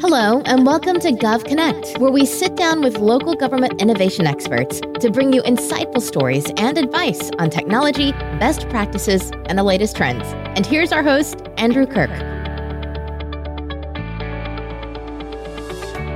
Hello, and welcome to GovConnect, where we sit down with local government innovation experts to bring you insightful stories and advice on technology, best practices, and the latest trends. And here's our host, Andrew Kirk.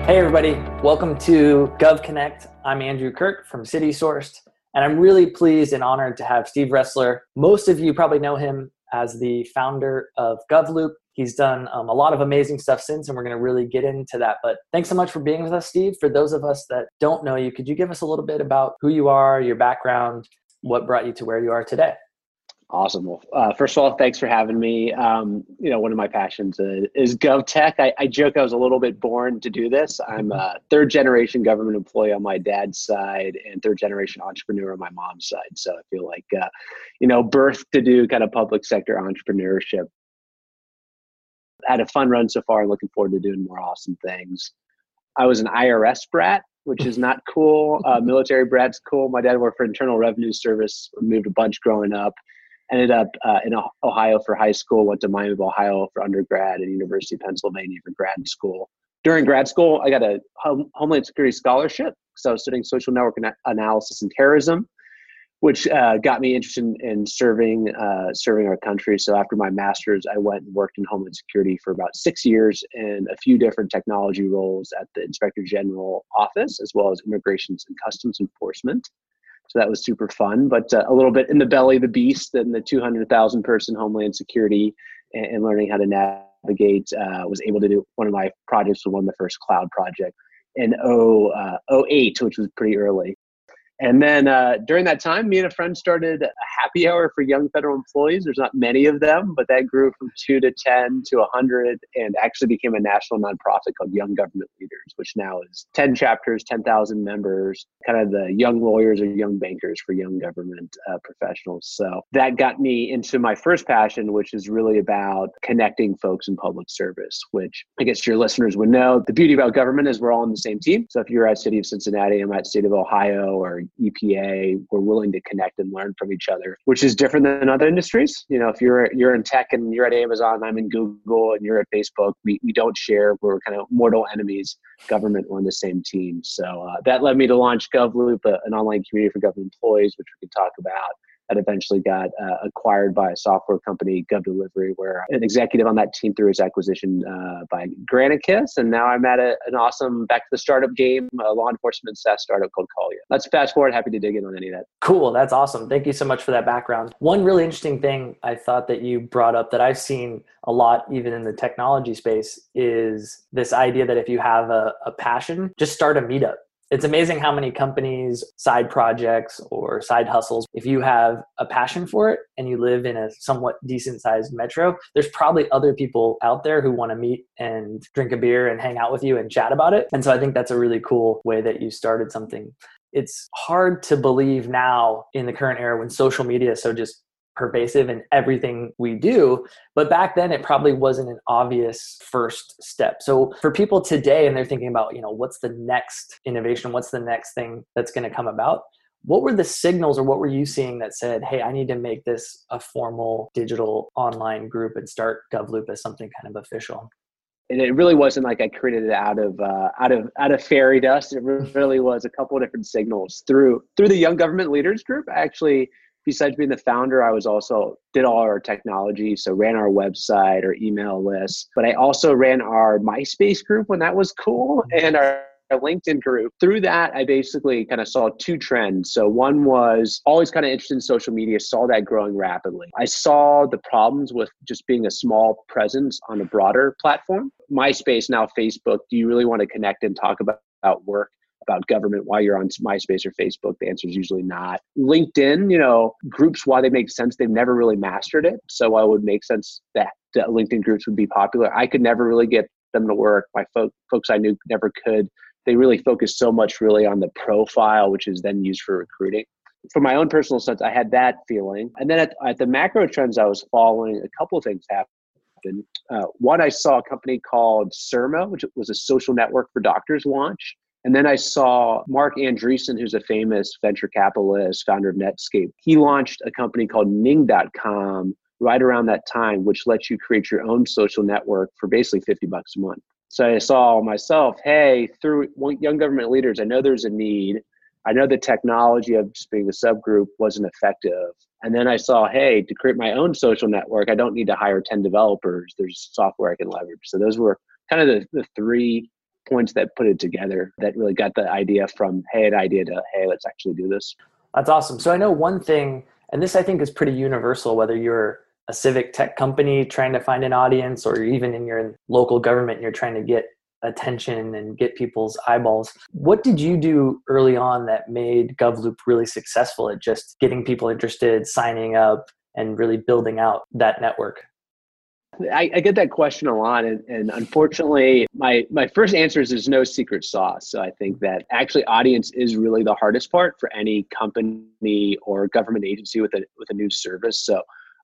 Hey, everybody. Welcome to GovConnect. I'm Andrew Kirk from CitySourced, and I'm really pleased and honored to have Steve Ressler. Most of you probably know him as the founder of GovLoop, He's done um, a lot of amazing stuff since, and we're going to really get into that. But thanks so much for being with us, Steve. For those of us that don't know you, could you give us a little bit about who you are, your background, what brought you to where you are today? Awesome. Well, uh, first of all, thanks for having me. Um, you know, one of my passions uh, is GovTech. I, I, joke I was a little bit born to do this. I'm a third generation government employee on my dad's side and third generation entrepreneur on my mom's side. So I feel like, uh, you know, birth to do kind of public sector entrepreneurship had a fun run so far and looking forward to doing more awesome things. I was an IRS brat, which is not cool. Uh, military brat's cool. My dad worked for Internal Revenue Service, moved a bunch growing up. Ended up uh, in Ohio for high school, went to Miami of Ohio for undergrad and University of Pennsylvania for grad school. During grad school, I got a Homeland Security scholarship because I was studying social network analysis and terrorism which uh, got me interested in, in serving uh, serving our country. So after my master's, I went and worked in Homeland Security for about six years in a few different technology roles at the Inspector General office, as well as Immigrations and Customs Enforcement. So that was super fun, but uh, a little bit in the belly of the beast in the 200,000 person Homeland Security and, and, learning how to navigate. Uh, was able to do one of my projects one of the first cloud project in 0, uh, 08, which was pretty early. And then uh, during that time, me and a friend started a happy hour for young federal employees. There's not many of them, but that grew from two to 10 to 100 and actually became a national nonprofit called Young Government Leaders, which now is 10 chapters, 10,000 members, kind of the young lawyers or young bankers for young government uh, professionals. So that got me into my first passion, which is really about connecting folks in public service, which I guess your listeners would know. The beauty about government is we're all on the same team. So if you're at City of Cincinnati, I'm at State of Ohio or EPA, we're willing to connect and learn from each other, which is different than other industries. You know, if you're you're in tech and you're at Amazon, I'm in Google, and you're at Facebook, we, we don't share. We're kind of mortal enemies. Government, we're on the same team. So uh, that led me to launch GovLoop, an online community for government employees, which we can talk about that eventually got uh, acquired by a software company, GovDelivery, where an executive on that team through his acquisition uh, by Granicus. And now I'm at a, an awesome back to the startup game, a law enforcement SaaS startup called Callyo. Let's fast forward. Happy to dig in on any of that. Cool. That's awesome. Thank you so much for that background. One really interesting thing I thought that you brought up that I've seen a lot, even in the technology space, is this idea that if you have a, a passion, just start a meetup it's amazing how many companies, side projects, or side hustles, if you have a passion for it and you live in a somewhat decent sized metro, there's probably other people out there who want to meet and drink a beer and hang out with you and chat about it. And so I think that's a really cool way that you started something. It's hard to believe now in the current era when social media is so just pervasive in everything we do. But back then, it probably wasn't an obvious first step. So for people today, and they're thinking about, you know, what's the next innovation? What's the next thing that's going to come about? What were the signals or what were you seeing that said, hey, I need to make this a formal digital online group and start GovLoop as something kind of official? and it really wasn't like I created it out of uh, out of out of fairy dust. It really was a couple different signals through through the Young Government Leaders Group. I actually besides being the founder, I was also did all our technology, so ran our website, our email list, but I also ran our MySpace group when that was cool, mm-hmm. and our LinkedIn group. Through that, I basically kind of saw two trends. So one was always kind of interested in social media, saw that growing rapidly. I saw the problems with just being a small presence on a broader platform. MySpace, now Facebook, do you really want to connect and talk about, about work? About government while you're on MySpace or Facebook? The answer is usually not. LinkedIn, you know, groups, why they make sense, they've never really mastered it. So why would make sense that, LinkedIn groups would be popular? I could never really get them to work. My fo- folks I knew never could. They really focus so much really on the profile, which is then used for recruiting. From my own personal sense, I had that feeling. And then at, at the macro trends I was following, a couple of things happened. Uh, one, I saw a company called Sermo, which was a social network for doctors launch. And then I saw Marc Andreessen, who's a famous venture capitalist, founder of Netscape. He launched a company called Ning.com right around that time, which lets you create your own social network for basically 50 bucks a month. So I saw myself, hey, through young government leaders, I know there's a need. I know the technology of just being a subgroup wasn't effective. And then I saw, hey, to create my own social network, I don't need to hire 10 developers. There's software I can leverage. So those were kind of the, the three points that put it together that really got the idea from, hey, an idea to, hey, let's actually do this. That's awesome. So I know one thing, and this I think is pretty universal, whether you're a civic tech company trying to find an audience or even in your local government you're trying to get attention and get people's eyeballs. What did you do early on that made GovLoop really successful at just getting people interested, signing up, and really building out that network? I, I, get that question a lot, and, and, unfortunately, my my first answer is there's no secret sauce. So I think that actually audience is really the hardest part for any company or government agency with a with a new service. So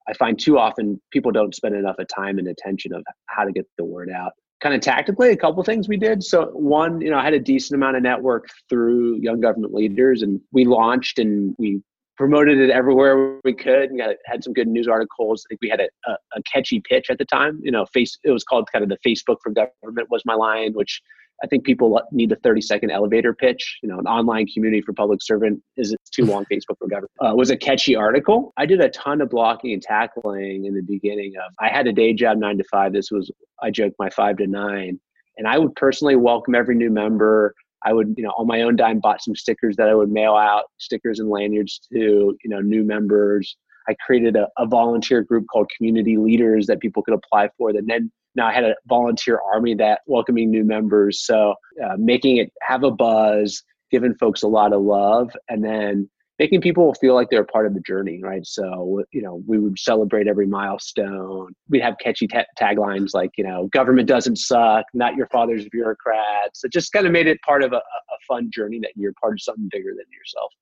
I find too often people don't spend enough of time and attention of how to get the word out kind of tactically a couple things we did so one you know i had a decent amount of network through young government leaders and we launched and we promoted it everywhere we could and got, had some good news articles i think we had a, a, a catchy pitch at the time you know face it was called kind of the facebook for government was my line which I think people need a 30 second elevator pitch. You know, an online community for public servant is it's too long. Facebook for government uh, was a catchy article. I did a ton of blocking and tackling in the beginning of. I had a day job nine to five. This was I joke my five to nine, and I would personally welcome every new member. I would, you know, on my own dime, bought some stickers that I would mail out, stickers and lanyards to, you know, new members. I created a, a volunteer group called Community Leaders that people could apply for. That then now I had a volunteer army that welcoming new members. So uh, making it have a buzz, giving folks a lot of love, and then making people feel like they're part of the journey, right? So, you know, we would celebrate every milestone. We'd have catchy taglines like, you know, government doesn't suck, not your father's bureaucrats. It just kind of made it part of a, a fun journey that you're part of something bigger than yourself.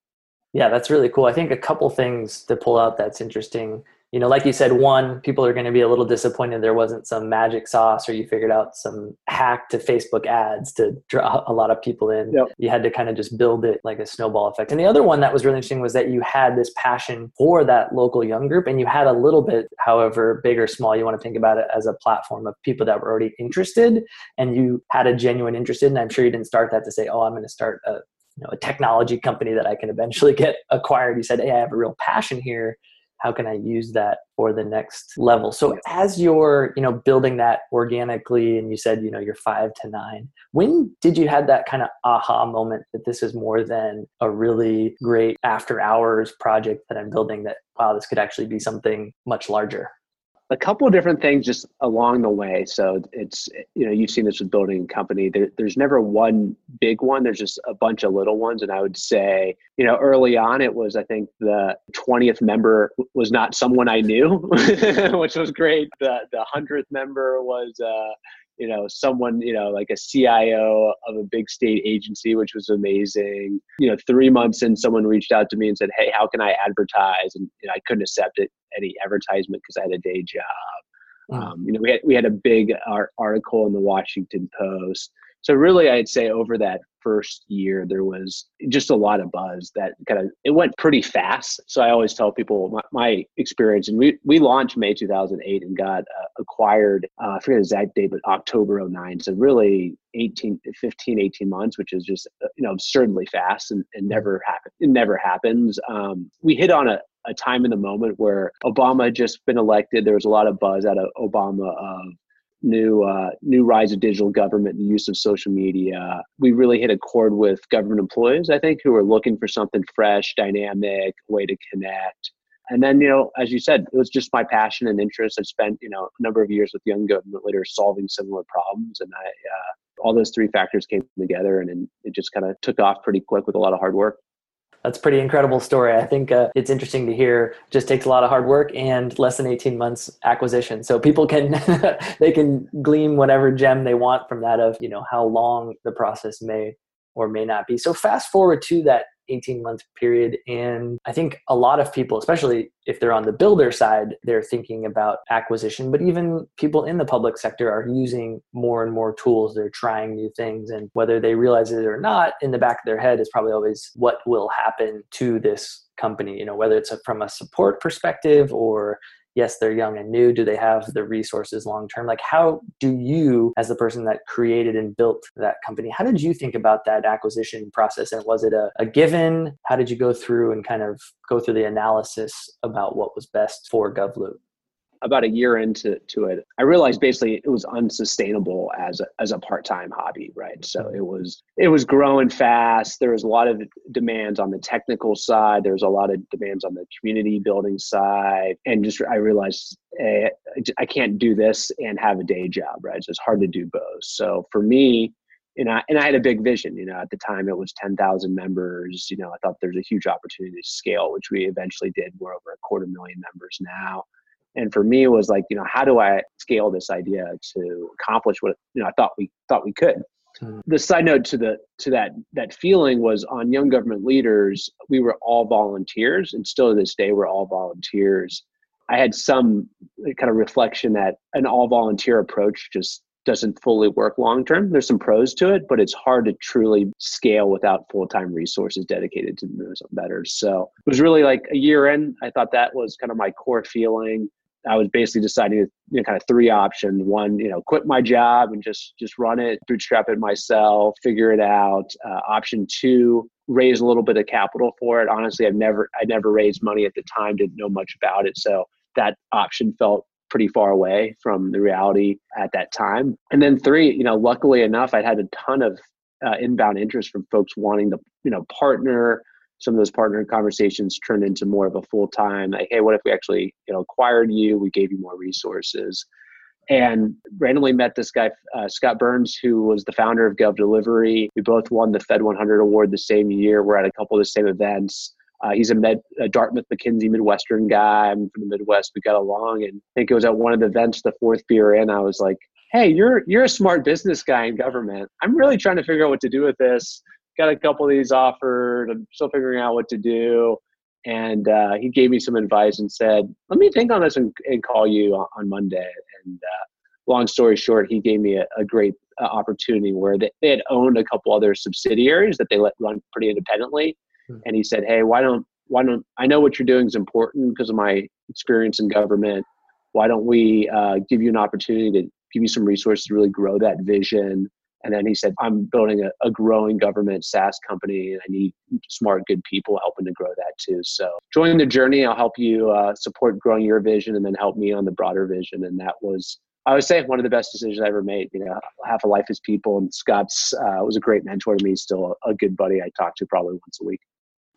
Yeah, that's really cool. I think a couple things to pull out that's interesting you know, like you said, one, people are going to be a little disappointed there wasn't some magic sauce or you figured out some hack to Facebook ads to draw a lot of people in. Yep. You had to kind of just build it like a snowball effect. And the other one that was really interesting was that you had this passion for that local young group and you had a little bit, however big or small, you want to think about it as a platform of people that were already interested and you had a genuine interest in. And I'm sure you didn't start that to say, oh, I'm going to start a you know, a technology company that I can eventually get acquired. You said, Hey, I have a real passion here how can i use that for the next level? So as you're you know building that organically and you said you know you're five to nine when did you have that kind of aha moment that this is more than a really great after hours project that i'm building that wow this could actually be something much larger a couple of different things just along the way. So it's you know you've seen this with building a company. There, there's never one big one. There's just a bunch of little ones. And I would say you know early on it was I think the 20th member was not someone I knew, which was great. The the hundredth member was uh, you know someone you know like a cio of a big state agency which was amazing. You know three months in someone reached out to me and said hey how can i advertise? And you know, i couldn't accept it any advertisement because i had a day job. Mm. um, you know we had, we had a big art article in the washington post so really i'd say over that first year there was just a lot of buzz that kind of it went pretty fast. So i always tell people my, my experience and we we launched may 2008 and got uh, acquired uh, i forget the exact date but october 09 so really 18 15 18 months which is just uh, you know absurdly fast and, and never happened it never happens. Um, we hit on a, a time in the moment where Obama had just been elected. There was a lot of buzz out of Obama of new uh, new rise of digital government, the use of social media. We really hit a chord with government employees, I think, who are looking for something fresh, dynamic, way to connect. And then, you know, as you said, it was just my passion and interest. I've spent, you know, a number of years with young government leaders solving similar problems, and I, uh, all those three factors came together, and, and it just kind of took off pretty quick with a lot of hard work that's pretty incredible story. I think uh, it's interesting to hear. Just takes a lot of hard work and less than 18 months acquisition. So people can they can glean whatever gem they want from that of you know how long the process may or may not be. So fast forward to that 18 month period. And I think a lot of people, especially if they're on the builder side, they're thinking about acquisition, but even people in the public sector are using more and more tools. They're trying new things. And whether they realize it or not, in the back of their head is probably always what will happen to this company, you know, whether it's a, from a support perspective or yes, they're young and new. Do they have the resources long term? Like, how do you, as the person that created and built that company, how did you think about that acquisition process? And was it a, a given? How did you go through and kind of go through the analysis about what was best for GovLoop? About a year into to it, I realized basically it was unsustainable as a, as a part time hobby, right? So mm-hmm. it was it was growing fast. There was a lot of demands on the technical side. There was a lot of demands on the community building side, and just I realized eh, hey, I can't do this and have a day job, right? So it's hard to do both. So for me, and I, and I had a big vision, you know, at the time it was 10,000 members, you know, I thought there's a huge opportunity to scale, which we eventually did. We're over a quarter million members now and for me it was like you know how do i scale this idea to accomplish what you know i thought we thought we could mm-hmm. the side note to the to that that feeling was on young government leaders we were all volunteers and still to this day we're all volunteers i had some kind of reflection that an all volunteer approach just doesn't fully work long term. There's some pros to it, but it's hard to truly scale without full time resources dedicated to those better. So it was really like a year in. I thought that was kind of my core feeling. I was basically deciding, you know, kind of three options. One, you know, quit my job and just just run it, bootstrap it myself, figure it out. Uh, option two, raise a little bit of capital for it. Honestly, I've never I never raised money at the time, didn't know much about it, so that option felt pretty far away from the reality at that time. And then three, you know, luckily enough, I had a ton of uh, inbound interest from folks wanting to, you know, partner some of those partner conversations turned into more of a full time like hey what if we actually you know acquired you we gave you more resources and randomly met this guy uh, scott burns who was the founder of gov delivery we both won the fed 100 award the same year we're at a couple of the same events uh, he's a, Med, a Dartmouth McKinsey Midwestern guy. I'm from the Midwest. We got along, and I think it was at one of the events, the fourth beer in. I was like, "Hey, you're you're a smart business guy in government. I'm really trying to figure out what to do with this got a couple of these offered. I'm still figuring out what to do. And uh, he gave me some advice and said, let me think on this and, and call you on, on Monday. And uh, long story short, he gave me a, a great uh, opportunity where they, they had owned a couple other subsidiaries that they let run pretty independently. Mm-hmm. And he said, hey, why don't, why don't, I know what you're doing is important because of my experience in government. Why don't we uh, give you an opportunity to give you some resources to really grow that vision? And then he said, I'm building a, a, growing government SaaS company and I need smart, good people helping to grow that too. So join the journey. I'll help you uh, support growing your vision and then help me on the broader vision. And that was, I would say, one of the best decisions I ever made. You know, half a life is people. And Scott's uh, was a great mentor to me, still a good buddy I talk to probably once a week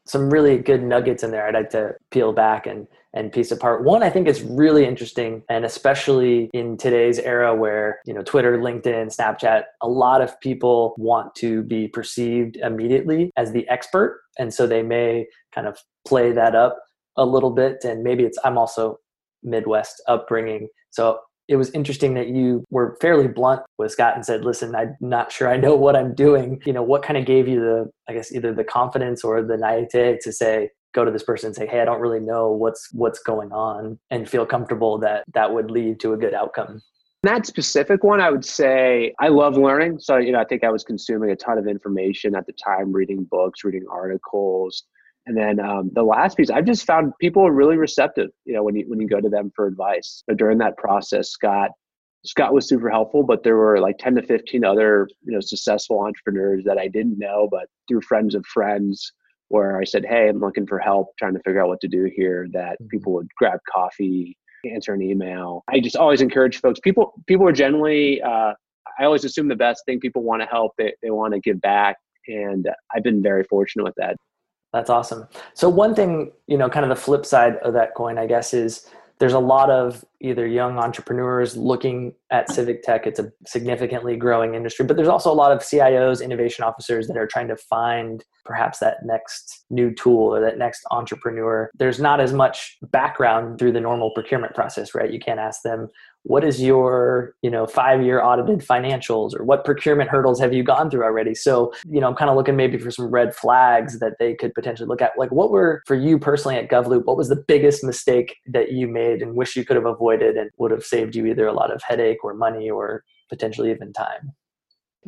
some really good nuggets in there I'd like to peel back and and piece apart. One I think is really interesting and especially in today's era where, you know, Twitter, LinkedIn, Snapchat, a lot of people want to be perceived immediately as the expert and so they may kind of play that up a little bit and maybe it's I'm also Midwest upbringing. So it was interesting that you were fairly blunt with Scott and said, listen, I'm not sure I know what I'm doing. You know, what kind of gave you the, I guess, either the confidence or the naivete to say, go to this person and say, hey, I don't really know what's what's going on and feel comfortable that that would lead to a good outcome. That specific one, I would say I love learning. So, you know, I think I was consuming a ton of information at the time, reading books, reading articles, and then um, the last piece, I've just found people are really receptive. You know, when you when you go to them for advice. So during that process, Scott Scott was super helpful, but there were like ten to fifteen other you know successful entrepreneurs that I didn't know, but through friends of friends, where I said, "Hey, I'm looking for help, trying to figure out what to do here." That mm-hmm. people would grab coffee, answer an email. I just always encourage folks. People people are generally. Uh, I always assume the best thing. People want to help. They they want to give back, and I've been very fortunate with that. That's awesome. So one thing, you know, kind of the flip side of that coin, I guess, is there's a lot of either young entrepreneurs looking at civic tech. It's a significantly growing industry, but there's also a lot of CIOs, innovation officers that are trying to find perhaps that next new tool or that next entrepreneur. There's not as much background through the normal procurement process, right? You can't ask them, what is your you know five year audited financials or what procurement hurdles have you gone through already? So you know i'm kind of looking maybe for some red flags that they could potentially look at. Like what were for you personally at govloop what was the biggest mistake that you made and wish you could have avoided and would have saved you either a lot of headache or money or potentially even time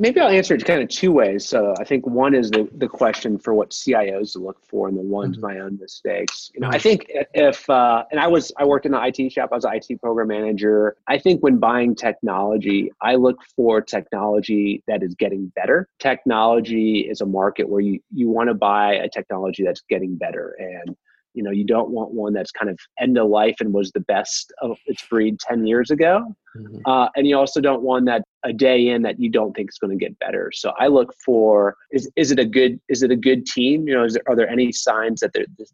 maybe I'll answer it kind of two ways. So I think one is the, the question for what CIOs to look for, and the one's mm-hmm. my own mistakes. You know, I think if uh, and I was I worked in the IT shop. I was an IT program manager. I think when buying technology, I look for technology that is getting better. Technology is a market where you you want to buy a technology that's getting better and you know you don't want one that's kind of end of life and was the best of its breed 10 years ago. Mm-hmm. uh, and you also don't want that a day in that you don't think is going to get better. So i look for is, is it a good is it a good team? You know there, are there any signs that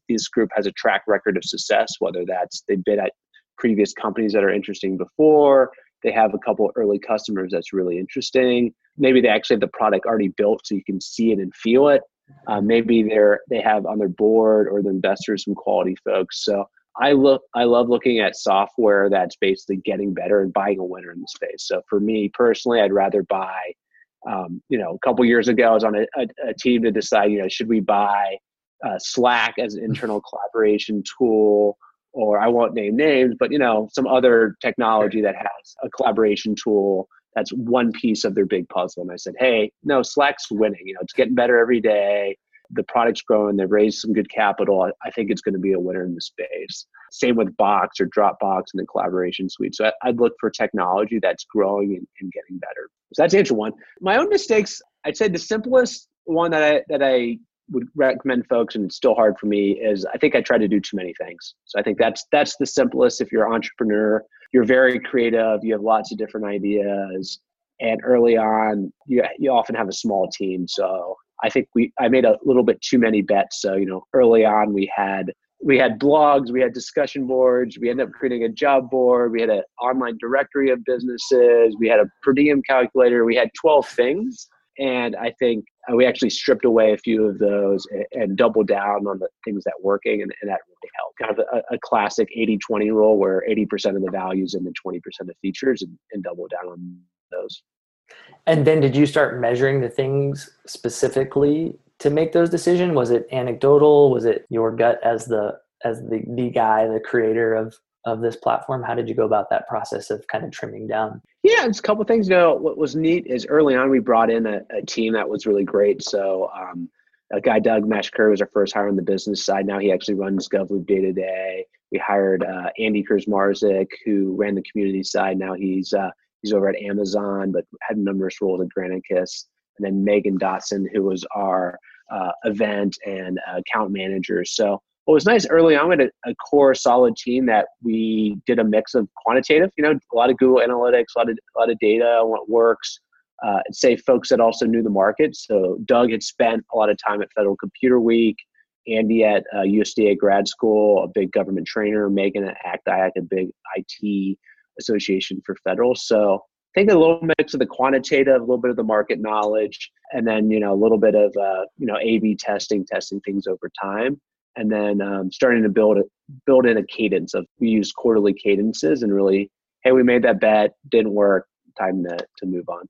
this group has a track record of success whether that's they've been at previous companies that are interesting before they have a couple early customers that's really interesting. Maybe they actually have the product already built so you can see it and feel it uh, maybe they're they have on their board or the investors some quality folks. So I look I love looking at software that's basically getting better and buying a winner in the space. So for me personally, I'd rather buy. Um, you know, a couple years ago, I was on a, a, a, team to decide. You know, should we buy uh, Slack as an internal collaboration tool, or I won't name names, but you know, some other technology that has a collaboration tool that's one piece of their big puzzle. And I said, hey, no, Slack's winning. You know, it's getting better every day. The product's growing. They've raised some good capital. I think it's going to be a winner in the space. Same with Box or Dropbox and the collaboration suite. So I'd look for technology that's growing and, and getting better. So that's answer one. My own mistakes, I'd say the simplest one that I that I would recommend folks, and it's still hard for me, is I think I try to do too many things. So I think that's that's the simplest. If you're an entrepreneur, you're very creative, you have lots of different ideas, and early on, you you often have a small team. So I think we I made a little bit too many bets. So you know, early on we had we had blogs, we had discussion boards, we ended up creating a job board, we had an online directory of businesses, we had a per diem calculator, we had 12 things and I think uh, we actually stripped away a few of those and, and doubled down on the things that working, and, and that. Kind of a, a classic 80 20 rule where 80% of the values and then 20% of features and, and double down on those. And then did you start measuring the things specifically to make those decisions? Was it anecdotal? Was it your gut as the as the, the guy, the creator of of this platform? How did you go about that process of kind of trimming down? Yeah, it's a couple things. You know, what was neat is early on we brought in a, a team that was really great. So um, a guy, Doug Meshker, was our first hire on the business side. Now he actually runs GovLoop day to day. We hired uh, Andy Krzmarzick, who ran the community side. Now he's uh, he's over at Amazon, but had numerous roles at Granicus. And then Megan Dotson, who was our uh, event and account manager. So what was nice early on, we had a, a, core solid team that we did a mix of quantitative, you know, a lot of Google Analytics, a lot of a lot of data, what works. Uh, say folks that also knew the market. So Doug had spent a lot of time at Federal Computer Week, Andy at uh, USDA grad school, a big government trainer, Megan at ACT-IAC, a big IT association for federal. So I think a little mix of the quantitative, a little bit of the market knowledge, and then you know a little bit of uh, you know A/B testing, testing things over time and then um, starting to build it build in a cadence of we use quarterly cadences and really hey we made that bet didn't work time to, to move on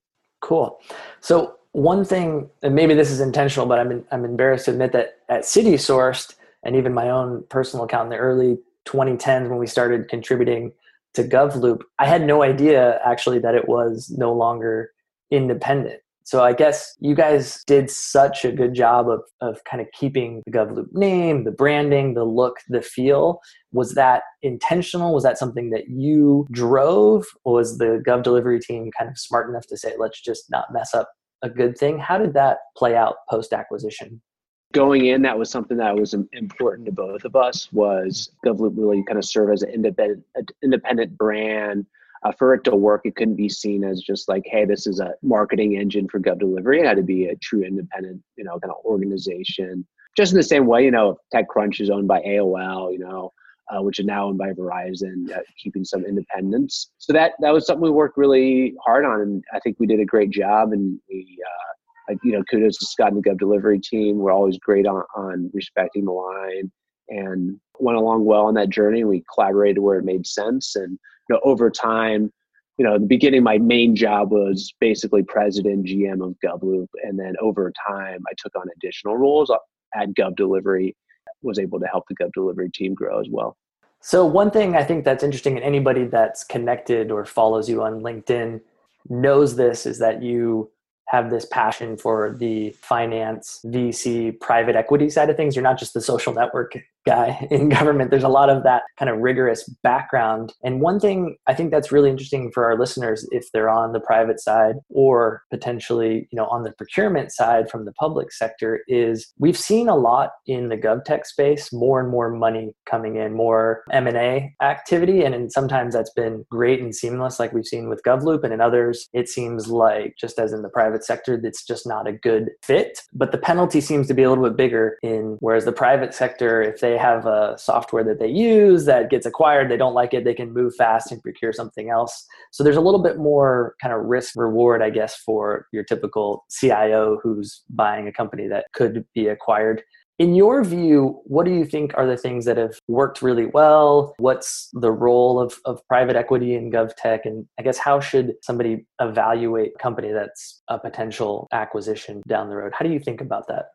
cool. So one thing and maybe this is intentional but i'm, in, I'm embarrassed to admit that at city sourced and even my own personal account in the early 2010s when we started contributing to govloop i had no idea actually that it was no longer independent so I guess you guys did such a good job of, of kind of keeping the GovLoop name, the branding, the look, the feel. Was that intentional? Was that something that you drove? Or was the Gov delivery team kind of smart enough to say, let's just not mess up a good thing? How did that play out post acquisition? Going in, that was something that was important to both of us. Was GovLoop really kind of serve as an independent, independent brand, uh, for it to work, it couldn't be seen as just like, hey, this is a marketing engine for Gov Delivery. It had to be a true independent, you know, kind of organization. Just in the same way, you know, TechCrunch is owned by AOL, you know, uh, which is now owned by Verizon, uh, keeping some independence. So that that was something we worked really hard on, and I think we did a great job. And we, uh, you know, kudos to Scott and the Gov Delivery team. We're always great on on respecting the line and went along well on that journey. We collaborated where it made sense, and you know, over time, you know, in the beginning, my main job was basically president, GM of GovLoop, and then over time, I took on additional roles at Gov Delivery. Was able to help the Gov Delivery team grow as well. So one thing I think that's interesting, and anybody that's connected or follows you on LinkedIn knows this, is that you have this passion for the finance, VC, private equity side of things. You're not just the social network guy in government. There's a lot of that kind of rigorous background. And one thing I think that's really interesting for our listeners, if they're on the private side or potentially, you know, on the procurement side from the public sector, is we've seen a lot in the GovTech space, more and more money coming in, more M&A activity. And, and sometimes that's been great and seamless, like we've seen with GovLoop. And in others, it seems like just as in the private sector, that's just not a good fit. But the penalty seems to be a little bit bigger in whereas the private sector, if they have a software that they use that gets acquired, they don't like it, they can move fast and procure something else. So there's a little bit more kind of risk reward, I guess, for your typical CIO who's buying a company that could be acquired. In your view, what do you think are the things that have worked really well? What's the role of, of private equity in GovTech? And I guess how should somebody evaluate a company that's a potential acquisition down the road? How do you think about that?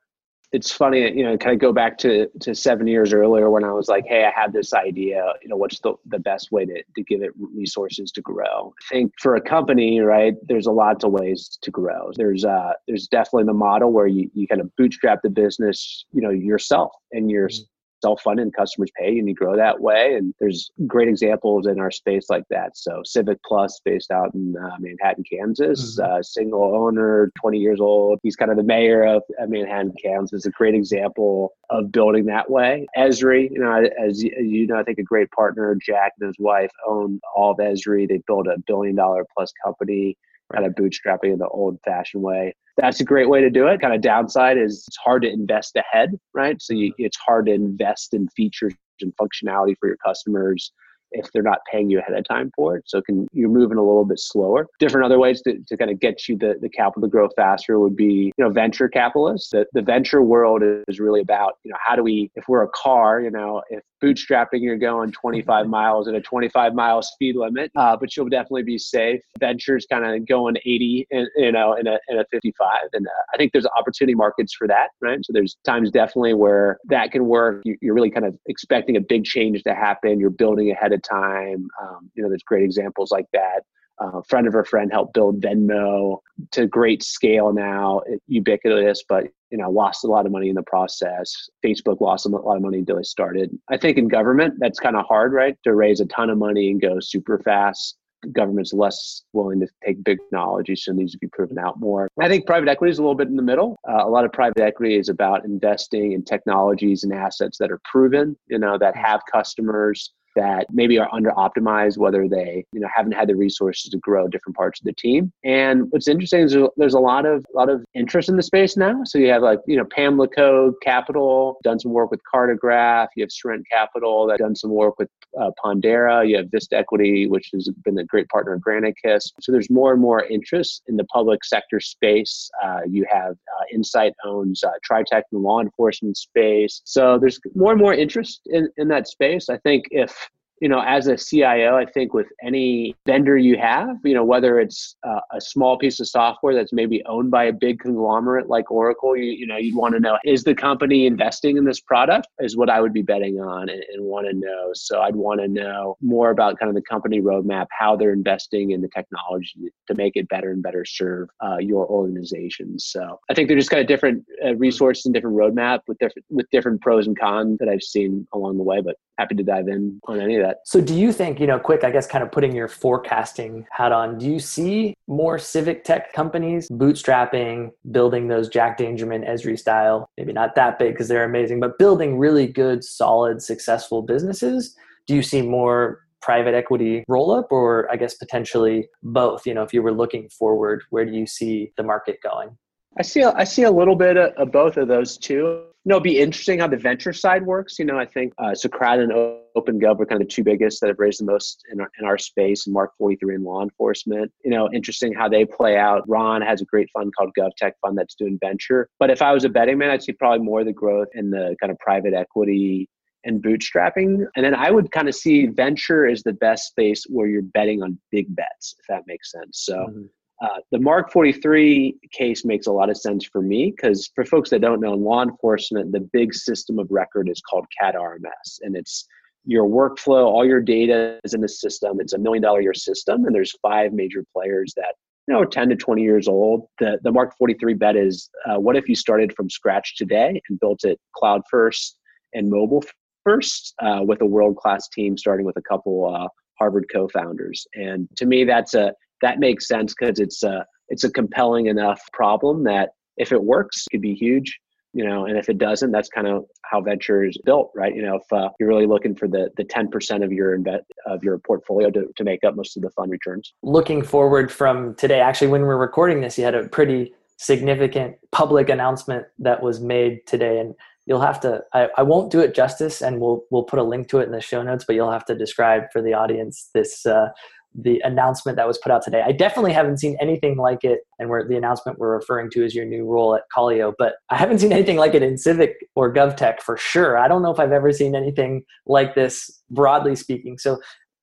It's funny, you know, kind of go back to, to seven years earlier when I was like, hey, I had this idea, you know, what's the, the best way to, to give it resources to grow? I think for a company, right, there's a lots of ways to grow. There's uh there's definitely the model where you, you kind of bootstrap the business, you know, yourself and you're mm-hmm self-funded and customers pay and you grow that way. And there's great examples in our space like that. So civic plus based out in uh, manhattan kansas mm-hmm. uh, single owner 20 years old. He's kind of the mayor of, manhattan kansas. A great example of building that way. Esri you know as, as you know i think a great partner jack and his wife own all of esri. They built a billion dollar plus company kind of bootstrapping in the old fashioned way. That's a great way to do it. Kind of downside is it's hard to invest ahead, right? So you, mm-hmm. it's hard to invest in features and functionality for your customers if they're not paying you ahead of time for it. So can you're moving a little bit slower. Different other ways to, to kind of get you the, the capital to grow faster would be, you know, venture capitalists. The, the venture world is really about, you know, how do we, if we're a car, you know, if bootstrapping, you're going 25 miles at a 25 mile speed limit, uh, but you'll definitely be safe. Ventures kind of going 80, in, you know, in a, in a 55. And uh, I think there's opportunity markets for that, right? So there's times definitely where that can work. You, you're really kind of expecting a big change to happen. You're building ahead of time. Um, you know, there's great examples like that. Uh, friend of a friend helped build Venmo to great scale now, ubiquitous, but you know lost a lot of money in the process. Facebook lost a lot of money until they started. I think in government that's kind of hard, right? To raise a ton of money and go super fast. government's less willing to take big technology, so it needs to be proven out more. I think private equity is a little bit in the middle. Uh, a lot of private equity is about investing in technologies and assets that are proven, you know, that have customers that maybe are under optimized, whether they you know haven't had the resources to grow different parts of the team. And what's interesting is there's a lot of a lot of interest in the space now. So you have like you know Pamlico Capital done some work with Cartegraph. You have Serent Capital that done some work with uh, Pondera. You have Vista Equity, which has been a great partner of Granicus. So there's more and more interest in the public sector space. Uh, you have uh, Insight owns uh, TriTech in the law enforcement space. So there's more and more interest in, in that space. I think if you know, as a CIO, I think with any vendor you have, you know, whether it's uh, a small piece of software that's maybe owned by a big conglomerate like Oracle, you, you know, you'd want to know is the company investing in this product? Is what I would be betting on and, and want to know. So I'd want to know more about kind of the company roadmap, how they're investing in the technology to make it better and better serve uh, your organization. So I think they're just kind of different uh, resources and different roadmap with different with different pros and cons that I've seen along the way. But happy to dive in on any of that. So, do you think, you know, quick, I guess, kind of putting your forecasting hat on, do you see more civic tech companies bootstrapping, building those Jack Dangermond, Esri style, maybe not that big because they're amazing, but building really good, solid, successful businesses? Do you see more private equity roll up or I guess potentially both? You know, if you were looking forward, where do you see the market going? I see I see a little bit of, of both of those too you know, be interesting how the venture side works. You know, I think uh, Socrata and OpenGov are kind of the two biggest that have raised the most in our, in our space, and Mark 43 in law enforcement. You know, interesting how they play out. Ron has a great fund called GovTech Fund that's doing venture. But if I was a betting man, I'd see probably more of the growth in the kind of private equity and bootstrapping. And then I would kind of see venture as the best space where you're betting on big bets, if that makes sense. So mm-hmm. Uh, the Mark 43 case makes a lot of sense for me because for folks that don't know, in law enforcement, the big system of record is called CAD RMS, and it's your workflow, all your data is in the system. It's a million dollar year system, and there's five major players that you know 10 to 20 years old. The the Mark 43 bet is uh, what if you started from scratch today and built it cloud first and mobile first uh, with a world class team, starting with a couple uh, Harvard co-founders. And to me, that's a that makes sense because it's a it's a compelling enough problem that if it works, it could be huge you know and if it doesn't that's kind of how venture is built right? You know if uh, you're really looking for the the 10% of your invest of your portfolio to, to make up most of the fund returns. Looking forward from today actually when we're recording this you had a pretty significant public announcement that was made today and you'll have to I, I won't do it justice and we'll we'll put a link to it in the show notes but you'll have to describe for the audience this uh, the announcement that was put out today. I definitely haven't seen anything like it, and where the announcement we're referring to is your new role at Callyo, but I haven't seen anything like it in Civic or GovTech for sure. I don't know if I've ever seen anything like this, broadly speaking. So,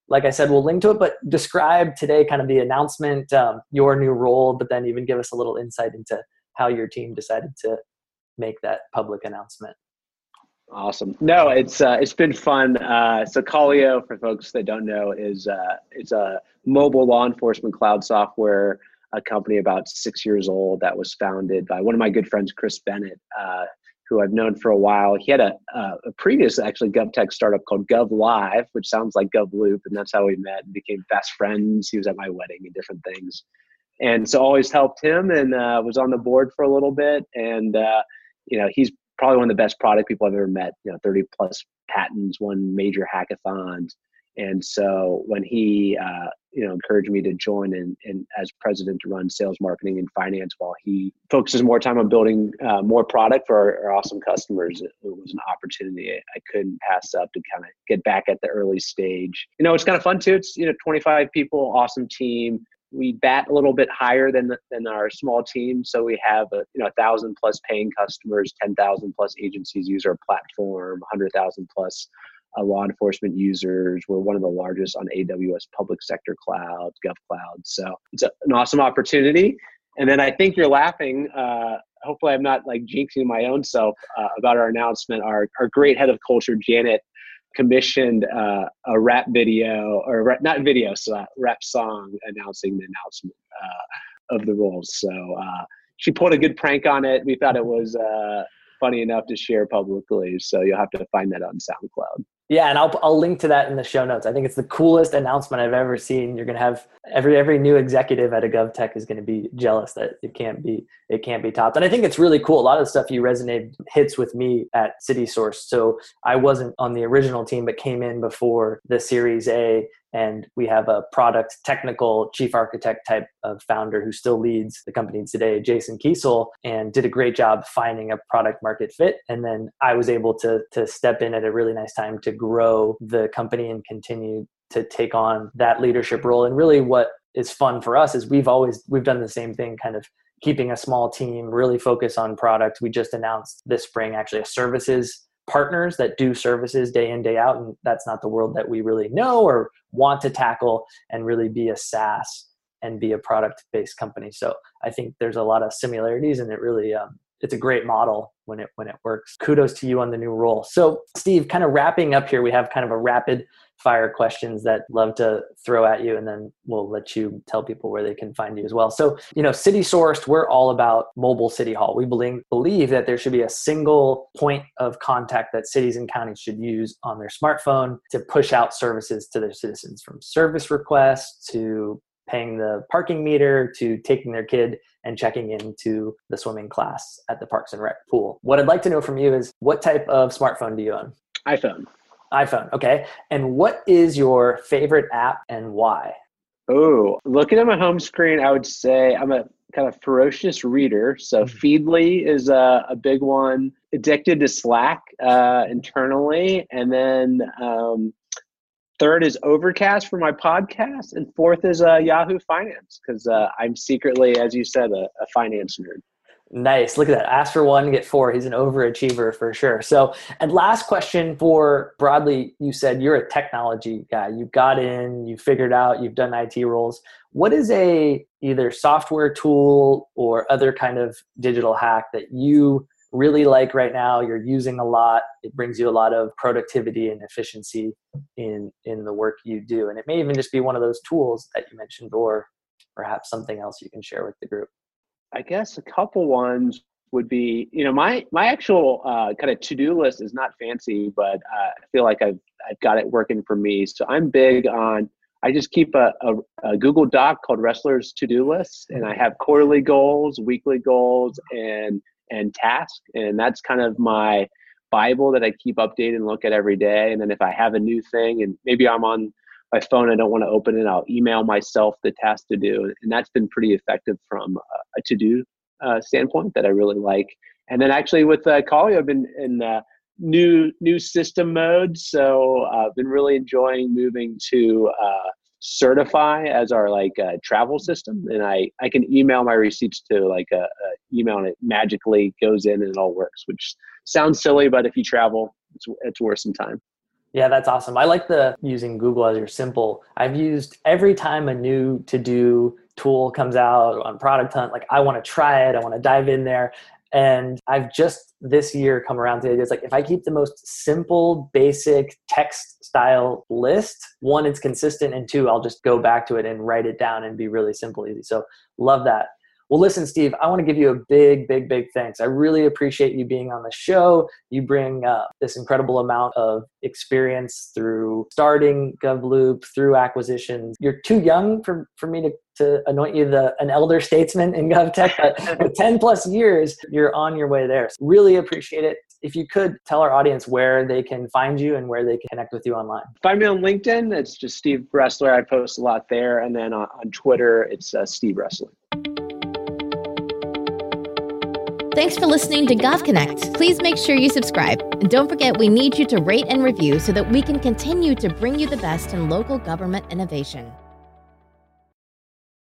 like I said, we'll link to it, but describe today kind of the announcement, um, your new role, but then even give us a little insight into how your team decided to make that public announcement. Awesome. No, it's uh, it's been fun. Uh, so Callyo, for folks that don't know, is uh, it's a mobile law enforcement cloud software, a company about six years old that was founded by one of my good friends, Chris Bennett, uh, who I've known for a while. He had a, a previous actually GovTech startup called GovLive, which sounds like GovLoop, and that's how we met and became best friends. He was at my wedding and different things, and so always helped him and uh, was on the board for a little bit and. Uh, you know, he's probably won of the best product people I've ever met. You know, 30 plus patents, one major hackathons. And so when he, uh, you know, encouraged me to join and, and as president to run sales, marketing, and finance, while he focuses more time on building uh, more product for our, our, awesome customers, it, was an opportunity I couldn't pass up to kind of get back at the early stage. You know, it's kind of fun too. It's you know, 25 people, awesome team we bat a little bit higher than than our small team. So we have a you know a thousand plus paying customers, ten thousand plus agencies use our platform, hundred thousand plus uh, law enforcement users. We're one of the largest on AWS public sector cloud, Gov Cloud. So it's a, an awesome opportunity. And then I think you're laughing. Uh, hopefully, I'm not like jinxing my own self uh, about our announcement. Our our great head of culture, Janet commissioned uh, a rap video or rap, not video, so a rap song announcing the announcement uh, of the rules. So uh, she put a good prank on it. We thought it was uh, funny enough to share publicly. So you'll have to find that on SoundCloud. Yeah, and I'll I'll link to that in the show notes. I think it's the coolest announcement I've ever seen. You're gonna have every every new executive at a GovTech is gonna be jealous that it can't be it can't be topped. And I think it's really cool. A lot of the stuff you resonate hits with me at CitySource. So I wasn't on the original team, but came in before the Series A and we have a product technical chief architect type of founder who still leads the company today jason kiesel and did a great job finding a product market fit. And then i was able to to step in at a really nice time to grow the company and continue to take on that leadership role. And really what is fun for us is we've always we've done the same thing kind of keeping a small team really focus on product. We just announced this spring actually a services partners that do services day in day out and that's not the world that we really know or want to tackle and really be a SaaS and be a product based company. So I think there's a lot of similarities and it really um, it's a great model when it when it works. Kudos to you on the new role. So Steve, kind of wrapping up here, we have kind of a rapid fire questions that love to throw at you and then we'll let you tell people where they can find you as well so you know city sourced we're all about mobile city hall we believe, believe that there should be a single point of contact that cities and counties should use on their smartphone to push out services to their citizens from service requests to paying the parking meter to taking their kid and checking into the swimming class at the Parks and Rec pool. What I'd like to know from you is what type of smartphone do you own? iPhone iPhone. Okay. And what is your favorite app and why? Oh, looking at my home screen, I would say I'm a kind of ferocious reader. So mm-hmm. Feedly is a, a, big one. Addicted to Slack uh, internally, and then um, third is Overcast for my podcast, and fourth is uh, Yahoo Finance because uh, I'm secretly, as you said, a, a finance nerd. Nice. Look at that. Ask for one, get four. He's an overachiever for sure. So, and last question for broadly, you said you're a technology guy. You got in, you figured out, you've done IT roles. What is a either software tool or other kind of digital hack that you really like right now? You're using a lot. It brings you a lot of productivity and efficiency in in the work you do. And it may even just be one of those tools that you mentioned or perhaps something else you can share with the group. I guess a couple ones would be you know my my actual uh, kind of to do list is not fancy, but uh, I feel like I've I've got it working for me. So I'm big on I just keep a, a, a Google Doc called Ressler's To Do list and I have quarterly goals, weekly goals, and and task. and that's kind of my Bible that I keep updated and look at every day. And then if I have a new thing, and maybe I'm on my phone, I don't want to open it, I'll email myself the task to do, and that's been pretty effective from a to do uh, standpoint that I really like. And then actually with uh, Callyo, I've been in uh, new new system mode, so uh, I've been really enjoying moving to uh, Certify as our like uh, travel system, and I I can email my receipts to like a, a, email, and it magically goes in and it all works. Which sounds silly, but if you travel, it's it's worth some time. Yeah, that's awesome. I like the using Google as your simple. I've used every time a new to do tool comes out on Product Hunt, like I want to try it, I want to dive in there. And I've just this year come around to idea it's like if I keep the most simple, basic text style list, one, it's consistent, and two, I'll just go back to it and write it down and be really simple, easy. So love that. Well, listen, Steve, I want to give you a big, big, big thanks. I really appreciate you being on the show. You bring uh, this incredible amount of experience through starting GovLoop, through acquisitions. You're too young for, for me to, to anoint you the an elder statesman in GovTech, but with 10 plus years, you're on your way there. So really appreciate it. If you could tell our audience where they can find you and where they can connect with you online. Find me on LinkedIn. It's just Steve Ressler. I post a lot there. And then on, on Twitter, it's uh, Steve Ressler. Thanks for listening to GovConnect. Please make sure you subscribe. And don't forget, we need you to rate and review so that we can continue to bring you the best in local government innovation.